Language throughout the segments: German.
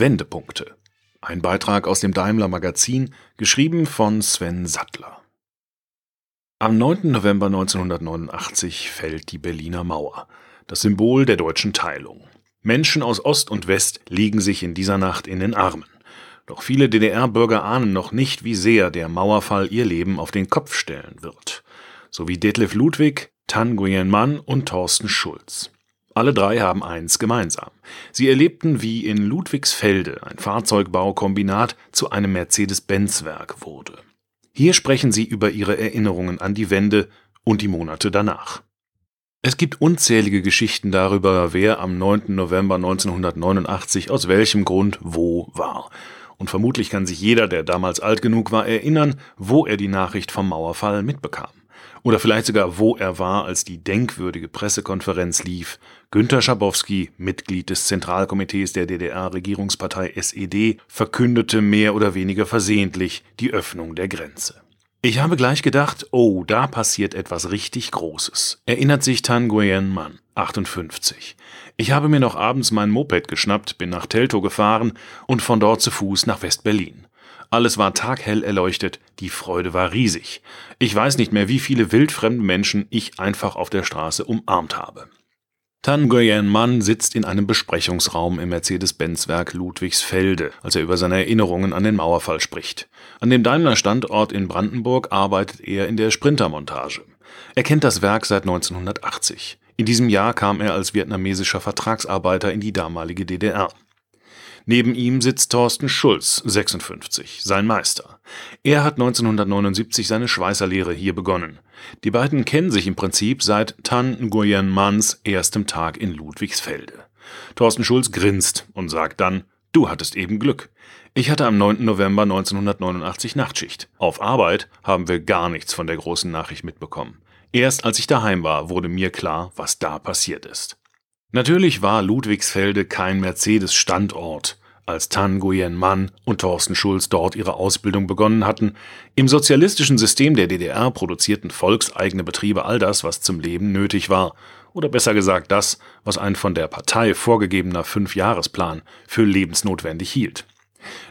Wendepunkte. Ein Beitrag aus dem Daimler Magazin, geschrieben von Sven Sattler. Am 9. November 1989 fällt die Berliner Mauer, das Symbol der deutschen Teilung. Menschen aus Ost und West liegen sich in dieser Nacht in den Armen. Doch viele DDR-Bürger ahnen noch nicht, wie sehr der Mauerfall ihr Leben auf den Kopf stellen wird. So wie Detlef Ludwig, Tan Nguyen Mann und Thorsten Schulz. Alle drei haben eins gemeinsam. Sie erlebten, wie in Ludwigsfelde ein Fahrzeugbaukombinat zu einem Mercedes-Benz-Werk wurde. Hier sprechen sie über ihre Erinnerungen an die Wende und die Monate danach. Es gibt unzählige Geschichten darüber, wer am 9. November 1989 aus welchem Grund wo war. Und vermutlich kann sich jeder, der damals alt genug war, erinnern, wo er die Nachricht vom Mauerfall mitbekam. Oder vielleicht sogar, wo er war, als die denkwürdige Pressekonferenz lief. Günter Schabowski, Mitglied des Zentralkomitees der DDR-Regierungspartei SED, verkündete mehr oder weniger versehentlich die Öffnung der Grenze. Ich habe gleich gedacht, oh, da passiert etwas richtig Großes, erinnert sich Tan Nguyen Mann, 58. Ich habe mir noch abends mein Moped geschnappt, bin nach Teltow gefahren und von dort zu Fuß nach West-Berlin. Alles war taghell erleuchtet, die Freude war riesig. Ich weiß nicht mehr, wie viele wildfremde Menschen ich einfach auf der Straße umarmt habe. Tan Nguyen Mann sitzt in einem Besprechungsraum im Mercedes-Benz-Werk Ludwigsfelde, als er über seine Erinnerungen an den Mauerfall spricht. An dem Daimler-Standort in Brandenburg arbeitet er in der Sprintermontage. Er kennt das Werk seit 1980. In diesem Jahr kam er als vietnamesischer Vertragsarbeiter in die damalige DDR. Neben ihm sitzt Thorsten Schulz, 56, sein Meister. Er hat 1979 seine Schweißerlehre hier begonnen. Die beiden kennen sich im Prinzip seit Tan Nguyen Mans erstem Tag in Ludwigsfelde. Thorsten Schulz grinst und sagt dann, du hattest eben Glück. Ich hatte am 9. November 1989 Nachtschicht. Auf Arbeit haben wir gar nichts von der großen Nachricht mitbekommen. Erst als ich daheim war, wurde mir klar, was da passiert ist. Natürlich war Ludwigsfelde kein Mercedes-Standort, als Tan Nguyen Mann und Thorsten Schulz dort ihre Ausbildung begonnen hatten. Im sozialistischen System der DDR produzierten volkseigene Betriebe all das, was zum Leben nötig war, oder besser gesagt das, was ein von der Partei vorgegebener Fünfjahresplan für lebensnotwendig hielt.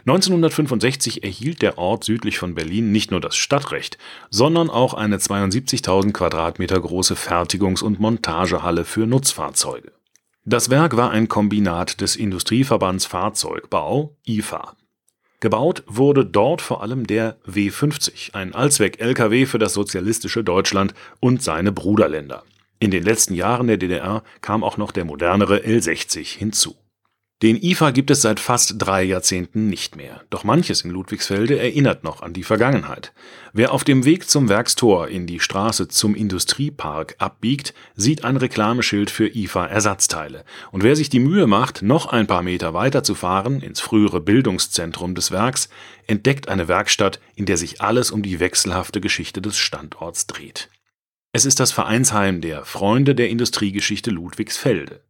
1965 erhielt der Ort südlich von Berlin nicht nur das Stadtrecht, sondern auch eine 72.000 Quadratmeter große Fertigungs- und Montagehalle für Nutzfahrzeuge. Das Werk war ein Kombinat des Industrieverbands Fahrzeugbau (IFA). Gebaut wurde dort vor allem der W50, ein Allzweck-Lkw für das sozialistische Deutschland und seine Bruderländer. In den letzten Jahren der DDR kam auch noch der modernere L60 hinzu den IFA gibt es seit fast drei Jahrzehnten nicht mehr, doch manches in Ludwigsfelde erinnert noch an die Vergangenheit. Wer auf dem Weg zum Werkstor in die Straße zum Industriepark abbiegt, sieht ein Reklameschild für IFA-Ersatzteile. Und wer sich die Mühe macht, noch ein paar Meter weiter zu fahren, ins frühere Bildungszentrum des Werks, entdeckt eine Werkstatt, in der sich alles um die wechselhafte Geschichte des Standorts dreht. Es ist das Vereinsheim der Freunde der Industriegeschichte Ludwigsfelde.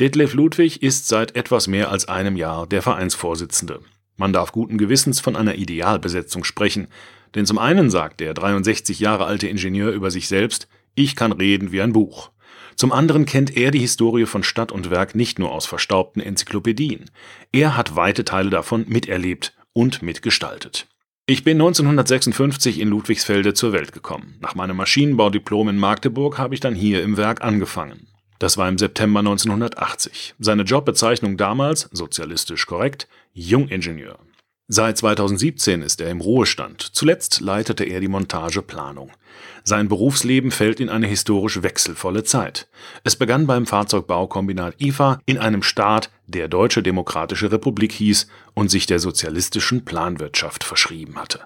Detlef Ludwig ist seit etwas mehr als einem Jahr der Vereinsvorsitzende. Man darf guten Gewissens von einer Idealbesetzung sprechen, denn zum einen sagt der 63 Jahre alte Ingenieur über sich selbst, ich kann reden wie ein Buch. Zum anderen kennt er die Historie von Stadt und Werk nicht nur aus verstaubten Enzyklopädien. Er hat weite Teile davon miterlebt und mitgestaltet. Ich bin 1956 in Ludwigsfelde zur Welt gekommen. Nach meinem Maschinenbaudiplom in Magdeburg habe ich dann hier im Werk angefangen. Das war im September 1980. Seine Jobbezeichnung damals, sozialistisch korrekt, Jungingenieur. Seit 2017 ist er im Ruhestand. Zuletzt leitete er die Montageplanung. Sein Berufsleben fällt in eine historisch wechselvolle Zeit. Es begann beim Fahrzeugbaukombinat IFA in einem Staat, der Deutsche Demokratische Republik hieß und sich der sozialistischen Planwirtschaft verschrieben hatte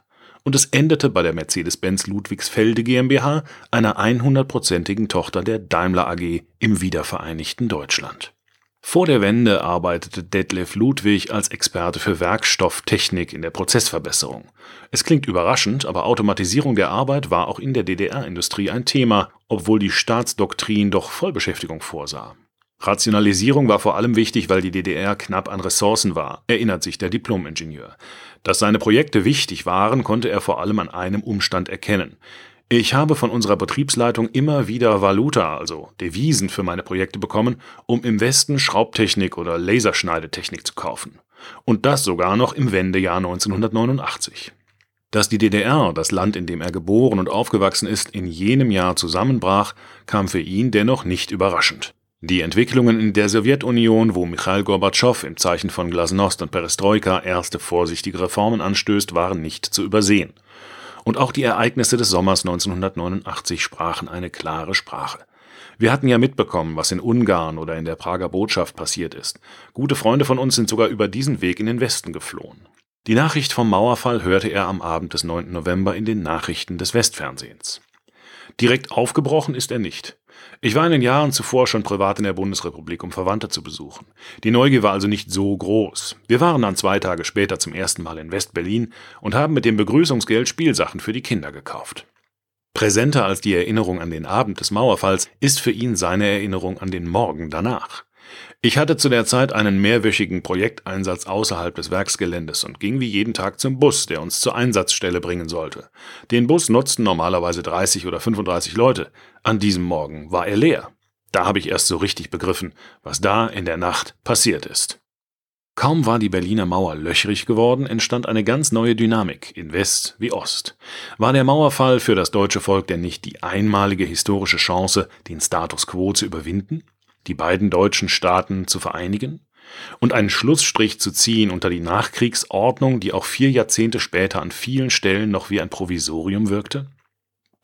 und es endete bei der Mercedes-Benz Ludwigsfelde GmbH, einer 100%igen Tochter der Daimler AG im wiedervereinigten Deutschland. Vor der Wende arbeitete Detlef Ludwig als Experte für Werkstofftechnik in der Prozessverbesserung. Es klingt überraschend, aber Automatisierung der Arbeit war auch in der DDR-Industrie ein Thema, obwohl die Staatsdoktrin doch Vollbeschäftigung vorsah. Rationalisierung war vor allem wichtig, weil die DDR knapp an Ressourcen war, erinnert sich der Diplomingenieur. Dass seine Projekte wichtig waren, konnte er vor allem an einem Umstand erkennen. Ich habe von unserer Betriebsleitung immer wieder Valuta, also Devisen für meine Projekte bekommen, um im Westen Schraubtechnik oder Laserschneidetechnik zu kaufen. Und das sogar noch im Wendejahr 1989. Dass die DDR, das Land, in dem er geboren und aufgewachsen ist, in jenem Jahr zusammenbrach, kam für ihn dennoch nicht überraschend. Die Entwicklungen in der Sowjetunion, wo Michail Gorbatschow im Zeichen von Glasnost und Perestroika erste vorsichtige Reformen anstößt, waren nicht zu übersehen. Und auch die Ereignisse des Sommers 1989 sprachen eine klare Sprache. Wir hatten ja mitbekommen, was in Ungarn oder in der Prager Botschaft passiert ist. Gute Freunde von uns sind sogar über diesen Weg in den Westen geflohen. Die Nachricht vom Mauerfall hörte er am Abend des 9. November in den Nachrichten des Westfernsehens. Direkt aufgebrochen ist er nicht. Ich war in den Jahren zuvor schon privat in der Bundesrepublik, um Verwandte zu besuchen. Die Neugier war also nicht so groß. Wir waren dann zwei Tage später zum ersten Mal in West-Berlin und haben mit dem Begrüßungsgeld Spielsachen für die Kinder gekauft. Präsenter als die Erinnerung an den Abend des Mauerfalls ist für ihn seine Erinnerung an den Morgen danach. Ich hatte zu der Zeit einen mehrwöchigen Projekteinsatz außerhalb des Werksgeländes und ging wie jeden Tag zum Bus, der uns zur Einsatzstelle bringen sollte. Den Bus nutzten normalerweise 30 oder 35 Leute. An diesem Morgen war er leer. Da habe ich erst so richtig begriffen, was da in der Nacht passiert ist. Kaum war die Berliner Mauer löchrig geworden, entstand eine ganz neue Dynamik in West wie Ost. War der Mauerfall für das deutsche Volk denn nicht die einmalige historische Chance, den Status quo zu überwinden? Die beiden deutschen Staaten zu vereinigen und einen Schlussstrich zu ziehen unter die Nachkriegsordnung, die auch vier Jahrzehnte später an vielen Stellen noch wie ein Provisorium wirkte?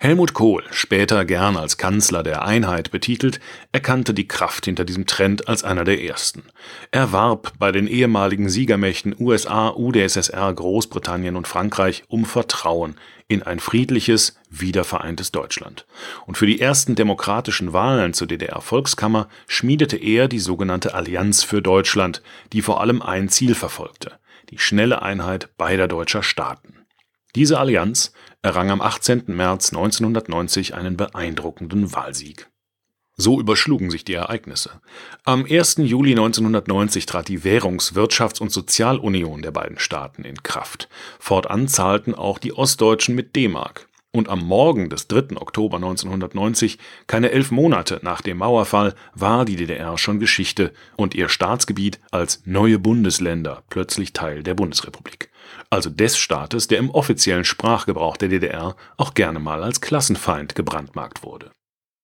Helmut Kohl, später gern als Kanzler der Einheit betitelt, erkannte die Kraft hinter diesem Trend als einer der ersten. Er warb bei den ehemaligen Siegermächten USA, UdSSR, Großbritannien und Frankreich um Vertrauen in ein friedliches, wiedervereintes Deutschland. Und für die ersten demokratischen Wahlen zur DDR-Volkskammer schmiedete er die sogenannte Allianz für Deutschland, die vor allem ein Ziel verfolgte, die schnelle Einheit beider deutscher Staaten. Diese Allianz errang am 18. März 1990 einen beeindruckenden Wahlsieg. So überschlugen sich die Ereignisse. Am 1. Juli 1990 trat die Währungs-, Wirtschafts- und Sozialunion der beiden Staaten in Kraft. Fortan zahlten auch die Ostdeutschen mit D-Mark. Und am Morgen des 3. Oktober 1990, keine elf Monate nach dem Mauerfall, war die DDR schon Geschichte und ihr Staatsgebiet als neue Bundesländer plötzlich Teil der Bundesrepublik. Also des Staates, der im offiziellen Sprachgebrauch der DDR auch gerne mal als Klassenfeind gebrandmarkt wurde.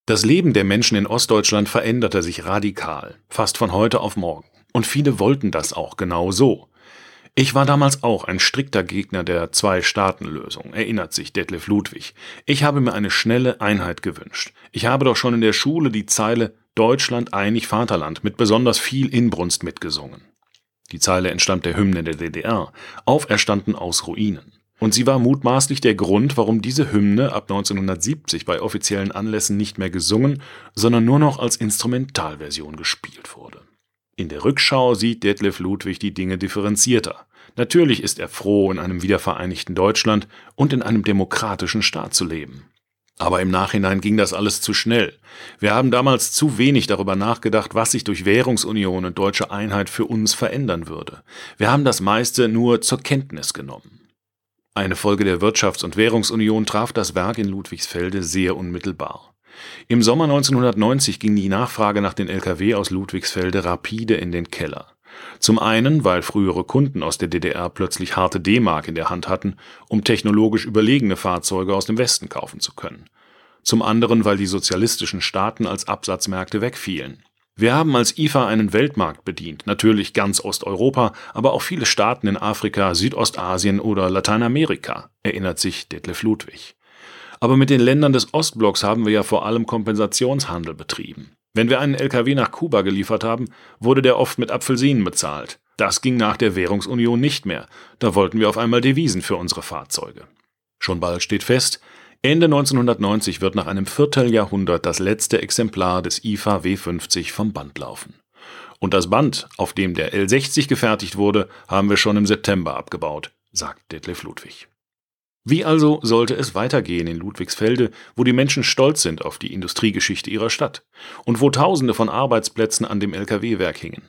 Das Leben der Menschen in Ostdeutschland veränderte sich radikal, fast von heute auf morgen. Und viele wollten das auch genau so. Ich war damals auch ein strikter Gegner der Zwei-Staaten-Lösung, erinnert sich Detlef Ludwig. Ich habe mir eine schnelle Einheit gewünscht. Ich habe doch schon in der Schule die Zeile Deutschland einig Vaterland mit besonders viel Inbrunst mitgesungen. Die Zeile entstammt der Hymne der DDR, auferstanden aus Ruinen. Und sie war mutmaßlich der Grund, warum diese Hymne ab 1970 bei offiziellen Anlässen nicht mehr gesungen, sondern nur noch als Instrumentalversion gespielt wurde. In der Rückschau sieht Detlef Ludwig die Dinge differenzierter. Natürlich ist er froh, in einem wiedervereinigten Deutschland und in einem demokratischen Staat zu leben. Aber im Nachhinein ging das alles zu schnell. Wir haben damals zu wenig darüber nachgedacht, was sich durch Währungsunion und deutsche Einheit für uns verändern würde. Wir haben das meiste nur zur Kenntnis genommen. Eine Folge der Wirtschafts- und Währungsunion traf das Werk in Ludwigsfelde sehr unmittelbar. Im Sommer 1990 ging die Nachfrage nach den Lkw aus Ludwigsfelde rapide in den Keller. Zum einen, weil frühere Kunden aus der DDR plötzlich harte D-Mark in der Hand hatten, um technologisch überlegene Fahrzeuge aus dem Westen kaufen zu können. Zum anderen, weil die sozialistischen Staaten als Absatzmärkte wegfielen. Wir haben als IFA einen Weltmarkt bedient, natürlich ganz Osteuropa, aber auch viele Staaten in Afrika, Südostasien oder Lateinamerika, erinnert sich Detlef Ludwig. Aber mit den Ländern des Ostblocks haben wir ja vor allem Kompensationshandel betrieben. Wenn wir einen LKW nach Kuba geliefert haben, wurde der oft mit Apfelsinen bezahlt. Das ging nach der Währungsunion nicht mehr. Da wollten wir auf einmal Devisen für unsere Fahrzeuge. Schon bald steht fest, Ende 1990 wird nach einem Vierteljahrhundert das letzte Exemplar des IFA W50 vom Band laufen. Und das Band, auf dem der L60 gefertigt wurde, haben wir schon im September abgebaut, sagt Detlef Ludwig. Wie also sollte es weitergehen in Ludwigsfelde, wo die Menschen stolz sind auf die Industriegeschichte ihrer Stadt und wo Tausende von Arbeitsplätzen an dem Lkw-Werk hingen?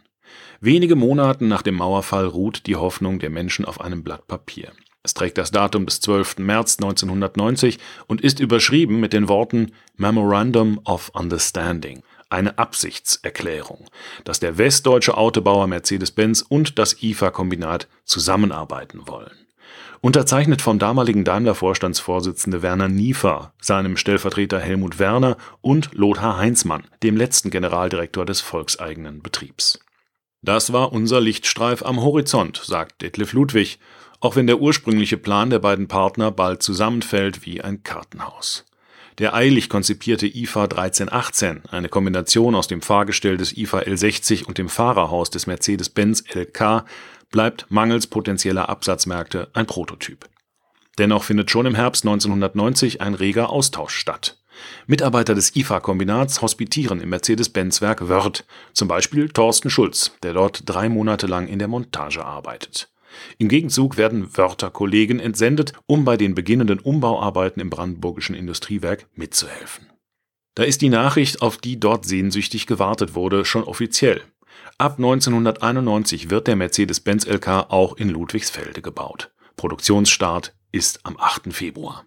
Wenige Monate nach dem Mauerfall ruht die Hoffnung der Menschen auf einem Blatt Papier. Es trägt das Datum des 12. März 1990 und ist überschrieben mit den Worten Memorandum of Understanding, eine Absichtserklärung, dass der westdeutsche Autobauer Mercedes-Benz und das IFA-Kombinat zusammenarbeiten wollen. Unterzeichnet vom damaligen Daimler-Vorstandsvorsitzende Werner Niefer, seinem Stellvertreter Helmut Werner und Lothar Heinzmann, dem letzten Generaldirektor des volkseigenen Betriebs. Das war unser Lichtstreif am Horizont, sagt Detlef Ludwig, auch wenn der ursprüngliche Plan der beiden Partner bald zusammenfällt wie ein Kartenhaus. Der eilig konzipierte IFA 1318, eine Kombination aus dem Fahrgestell des IFA L60 und dem Fahrerhaus des Mercedes-Benz LK, bleibt mangels potenzieller Absatzmärkte ein Prototyp. Dennoch findet schon im Herbst 1990 ein reger Austausch statt. Mitarbeiter des IFA-Kombinats hospitieren im Mercedes-Benz-Werk Wörth, zum Beispiel Thorsten Schulz, der dort drei Monate lang in der Montage arbeitet. Im Gegenzug werden Wörther Kollegen entsendet, um bei den beginnenden Umbauarbeiten im brandenburgischen Industriewerk mitzuhelfen. Da ist die Nachricht, auf die dort sehnsüchtig gewartet wurde, schon offiziell. Ab 1991 wird der Mercedes-Benz LK auch in Ludwigsfelde gebaut. Produktionsstart ist am 8. Februar.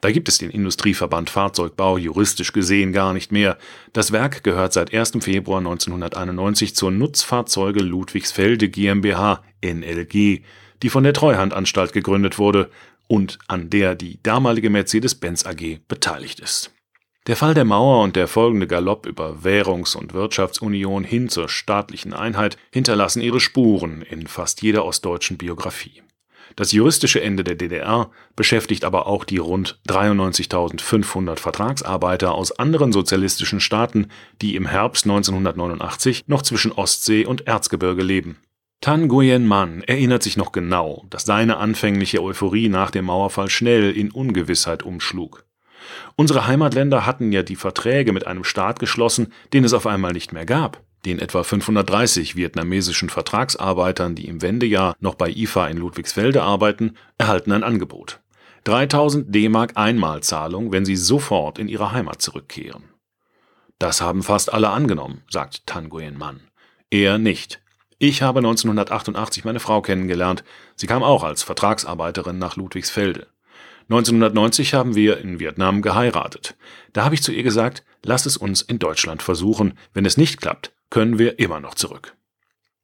Da gibt es den Industrieverband Fahrzeugbau juristisch gesehen gar nicht mehr. Das Werk gehört seit 1. Februar 1991 zur Nutzfahrzeuge Ludwigsfelde GmbH NLG, die von der Treuhandanstalt gegründet wurde und an der die damalige Mercedes-Benz AG beteiligt ist. Der Fall der Mauer und der folgende Galopp über Währungs- und Wirtschaftsunion hin zur staatlichen Einheit hinterlassen ihre Spuren in fast jeder ostdeutschen Biografie. Das juristische Ende der DDR beschäftigt aber auch die rund 93.500 Vertragsarbeiter aus anderen sozialistischen Staaten, die im Herbst 1989 noch zwischen Ostsee und Erzgebirge leben. Tan Nguyen Man erinnert sich noch genau, dass seine anfängliche Euphorie nach dem Mauerfall schnell in Ungewissheit umschlug. Unsere Heimatländer hatten ja die Verträge mit einem Staat geschlossen, den es auf einmal nicht mehr gab. Den etwa 530 vietnamesischen Vertragsarbeitern, die im Wendejahr noch bei IFA in Ludwigsfelde arbeiten, erhalten ein Angebot. 3000 D-Mark Einmalzahlung, wenn sie sofort in ihre Heimat zurückkehren. Das haben fast alle angenommen, sagt Tanguyen Mann. Er nicht. Ich habe 1988 meine Frau kennengelernt. Sie kam auch als Vertragsarbeiterin nach Ludwigsfelde. 1990 haben wir in Vietnam geheiratet. Da habe ich zu ihr gesagt, lass es uns in Deutschland versuchen. Wenn es nicht klappt, können wir immer noch zurück.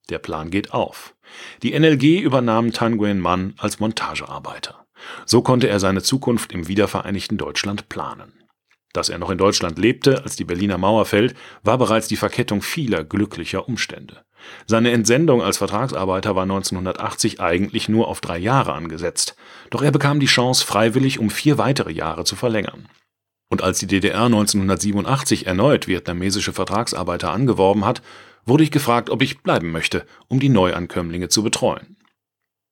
Der Plan geht auf. Die NLG übernahm Tanguyen Mann als Montagearbeiter. So konnte er seine Zukunft im wiedervereinigten Deutschland planen. Dass er noch in Deutschland lebte, als die Berliner Mauer fällt, war bereits die Verkettung vieler glücklicher Umstände. Seine Entsendung als Vertragsarbeiter war 1980 eigentlich nur auf drei Jahre angesetzt, doch er bekam die Chance, freiwillig um vier weitere Jahre zu verlängern. Und als die DDR 1987 erneut vietnamesische Vertragsarbeiter angeworben hat, wurde ich gefragt, ob ich bleiben möchte, um die Neuankömmlinge zu betreuen.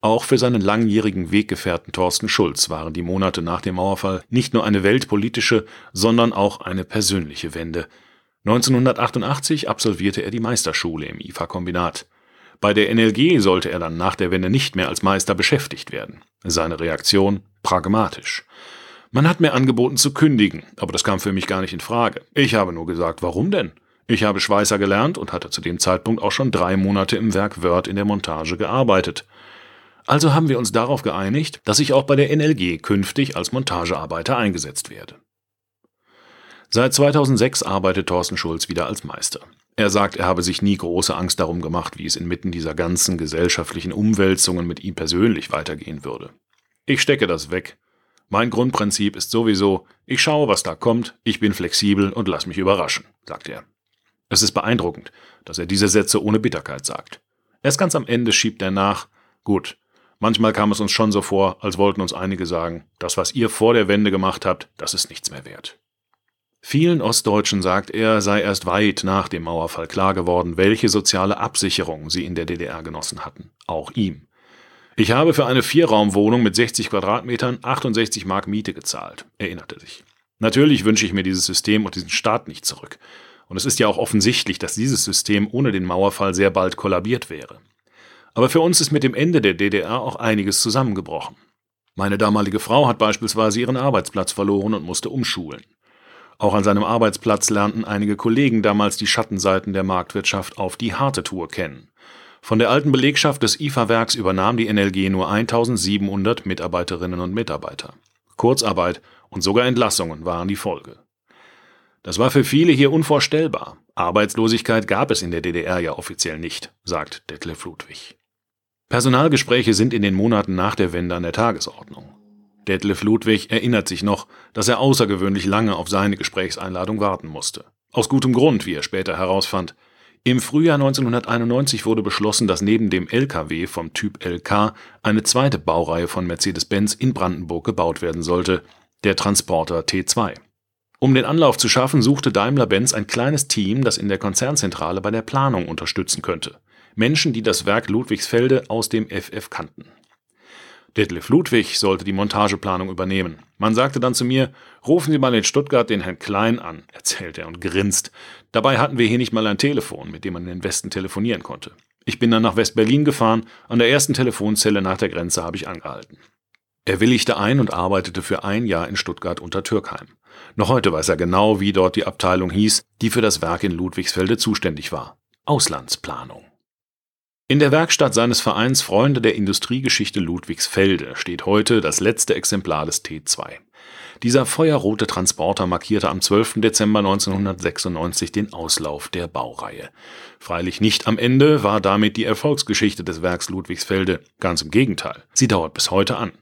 Auch für seinen langjährigen Weggefährten Thorsten Schulz waren die Monate nach dem Mauerfall nicht nur eine weltpolitische, sondern auch eine persönliche Wende. 1988 absolvierte er die Meisterschule im IFA-Kombinat. Bei der NLG sollte er dann nach der Wende nicht mehr als Meister beschäftigt werden. Seine Reaktion pragmatisch. Man hat mir angeboten zu kündigen, aber das kam für mich gar nicht in Frage. Ich habe nur gesagt, warum denn? Ich habe Schweißer gelernt und hatte zu dem Zeitpunkt auch schon drei Monate im Werk Wörth in der Montage gearbeitet. Also haben wir uns darauf geeinigt, dass ich auch bei der NLG künftig als Montagearbeiter eingesetzt werde. Seit 2006 arbeitet Thorsten Schulz wieder als Meister. Er sagt, er habe sich nie große Angst darum gemacht, wie es inmitten dieser ganzen gesellschaftlichen Umwälzungen mit ihm persönlich weitergehen würde. Ich stecke das weg mein Grundprinzip ist sowieso, ich schaue, was da kommt, ich bin flexibel und lass mich überraschen, sagt er. Es ist beeindruckend, dass er diese Sätze ohne Bitterkeit sagt. Erst ganz am Ende schiebt er nach, gut, manchmal kam es uns schon so vor, als wollten uns einige sagen, das, was ihr vor der Wende gemacht habt, das ist nichts mehr wert. Vielen Ostdeutschen sagt er, sei erst weit nach dem Mauerfall klar geworden, welche soziale Absicherung sie in der DDR genossen hatten. Auch ihm. Ich habe für eine Vierraumwohnung mit 60 Quadratmetern 68 Mark Miete gezahlt, erinnerte sich. Natürlich wünsche ich mir dieses System und diesen Staat nicht zurück. Und es ist ja auch offensichtlich, dass dieses System ohne den Mauerfall sehr bald kollabiert wäre. Aber für uns ist mit dem Ende der DDR auch einiges zusammengebrochen. Meine damalige Frau hat beispielsweise ihren Arbeitsplatz verloren und musste umschulen. Auch an seinem Arbeitsplatz lernten einige Kollegen damals die Schattenseiten der Marktwirtschaft auf die harte Tour kennen. Von der alten Belegschaft des IFA-Werks übernahm die NLG nur 1700 Mitarbeiterinnen und Mitarbeiter. Kurzarbeit und sogar Entlassungen waren die Folge. Das war für viele hier unvorstellbar, Arbeitslosigkeit gab es in der DDR ja offiziell nicht, sagt Detlef Ludwig. Personalgespräche sind in den Monaten nach der Wende an der Tagesordnung. Detlef Ludwig erinnert sich noch, dass er außergewöhnlich lange auf seine Gesprächseinladung warten musste. Aus gutem Grund, wie er später herausfand. Im Frühjahr 1991 wurde beschlossen, dass neben dem LKW vom Typ LK eine zweite Baureihe von Mercedes-Benz in Brandenburg gebaut werden sollte, der Transporter T2. Um den Anlauf zu schaffen, suchte Daimler-Benz ein kleines Team, das in der Konzernzentrale bei der Planung unterstützen könnte. Menschen, die das Werk Ludwigsfelde aus dem FF kannten. Detlef Ludwig sollte die Montageplanung übernehmen. Man sagte dann zu mir, rufen Sie mal in Stuttgart den Herrn Klein an, erzählt er und grinst. Dabei hatten wir hier nicht mal ein Telefon, mit dem man in den Westen telefonieren konnte. Ich bin dann nach West-Berlin gefahren, an der ersten Telefonzelle nach der Grenze habe ich angehalten. Er willigte ein und arbeitete für ein Jahr in Stuttgart unter Türkheim. Noch heute weiß er genau, wie dort die Abteilung hieß, die für das Werk in Ludwigsfelde zuständig war. Auslandsplanung. In der Werkstatt seines Vereins Freunde der Industriegeschichte Ludwigsfelde steht heute das letzte Exemplar des T2. Dieser feuerrote Transporter markierte am 12. Dezember 1996 den Auslauf der Baureihe. Freilich nicht am Ende war damit die Erfolgsgeschichte des Werks Ludwigsfelde, ganz im Gegenteil, sie dauert bis heute an.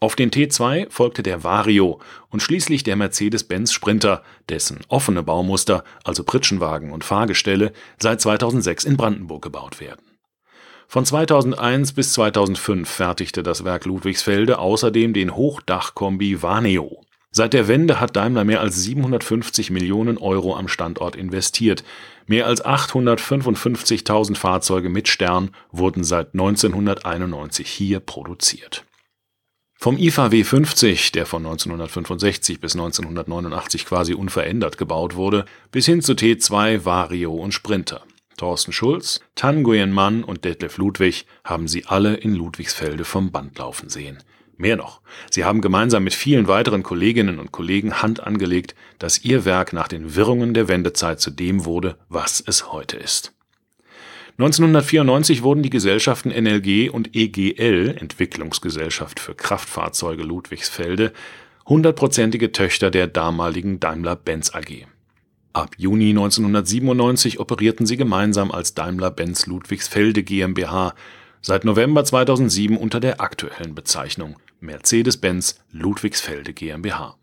Auf den T2 folgte der Vario und schließlich der Mercedes-Benz Sprinter, dessen offene Baumuster, also Pritschenwagen und Fahrgestelle, seit 2006 in Brandenburg gebaut werden. Von 2001 bis 2005 fertigte das Werk Ludwigsfelde außerdem den Hochdachkombi Vaneo. Seit der Wende hat Daimler mehr als 750 Millionen Euro am Standort investiert. Mehr als 855.000 Fahrzeuge mit Stern wurden seit 1991 hier produziert. Vom IFA W50, der von 1965 bis 1989 quasi unverändert gebaut wurde, bis hin zu T2, Vario und Sprinter. Thorsten Schulz, Tan Nguyen Mann und Detlef Ludwig haben sie alle in Ludwigsfelde vom Band laufen sehen. Mehr noch, sie haben gemeinsam mit vielen weiteren Kolleginnen und Kollegen Hand angelegt, dass ihr Werk nach den Wirrungen der Wendezeit zu dem wurde, was es heute ist. 1994 wurden die Gesellschaften NLG und EGL, Entwicklungsgesellschaft für Kraftfahrzeuge Ludwigsfelde, hundertprozentige Töchter der damaligen Daimler-Benz AG. Ab Juni 1997 operierten sie gemeinsam als Daimler-Benz Ludwigsfelde GmbH, seit November 2007 unter der aktuellen Bezeichnung Mercedes-Benz Ludwigsfelde GmbH.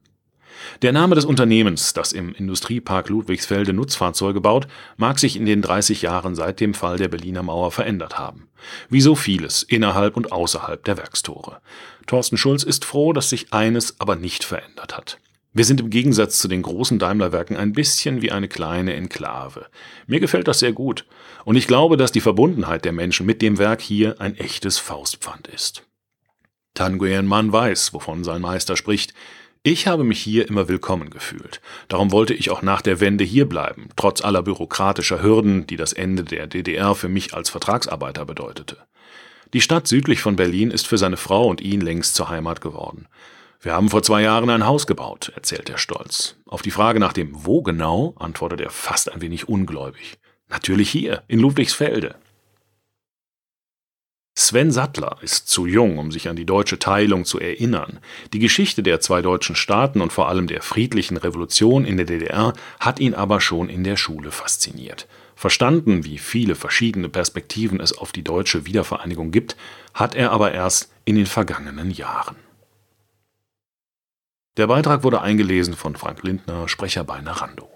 Der Name des Unternehmens, das im Industriepark Ludwigsfelde Nutzfahrzeuge baut, mag sich in den 30 Jahren seit dem Fall der Berliner Mauer verändert haben. Wie so vieles innerhalb und außerhalb der Werkstore. Thorsten Schulz ist froh, dass sich eines aber nicht verändert hat. Wir sind im Gegensatz zu den großen Daimlerwerken ein bisschen wie eine kleine Enklave. Mir gefällt das sehr gut. Und ich glaube, dass die Verbundenheit der Menschen mit dem Werk hier ein echtes Faustpfand ist. Tanguyen Mann weiß, wovon sein Meister spricht. Ich habe mich hier immer willkommen gefühlt. Darum wollte ich auch nach der Wende hier bleiben, trotz aller bürokratischer Hürden, die das Ende der DDR für mich als Vertragsarbeiter bedeutete. Die Stadt südlich von Berlin ist für seine Frau und ihn längst zur Heimat geworden. Wir haben vor zwei Jahren ein Haus gebaut, erzählt er stolz. Auf die Frage nach dem Wo genau antwortet er fast ein wenig ungläubig. Natürlich hier, in Ludwigsfelde. Sven Sattler ist zu jung, um sich an die deutsche Teilung zu erinnern. Die Geschichte der zwei deutschen Staaten und vor allem der friedlichen Revolution in der DDR hat ihn aber schon in der Schule fasziniert. Verstanden, wie viele verschiedene Perspektiven es auf die deutsche Wiedervereinigung gibt, hat er aber erst in den vergangenen Jahren. Der Beitrag wurde eingelesen von Frank Lindner, Sprecher bei Narando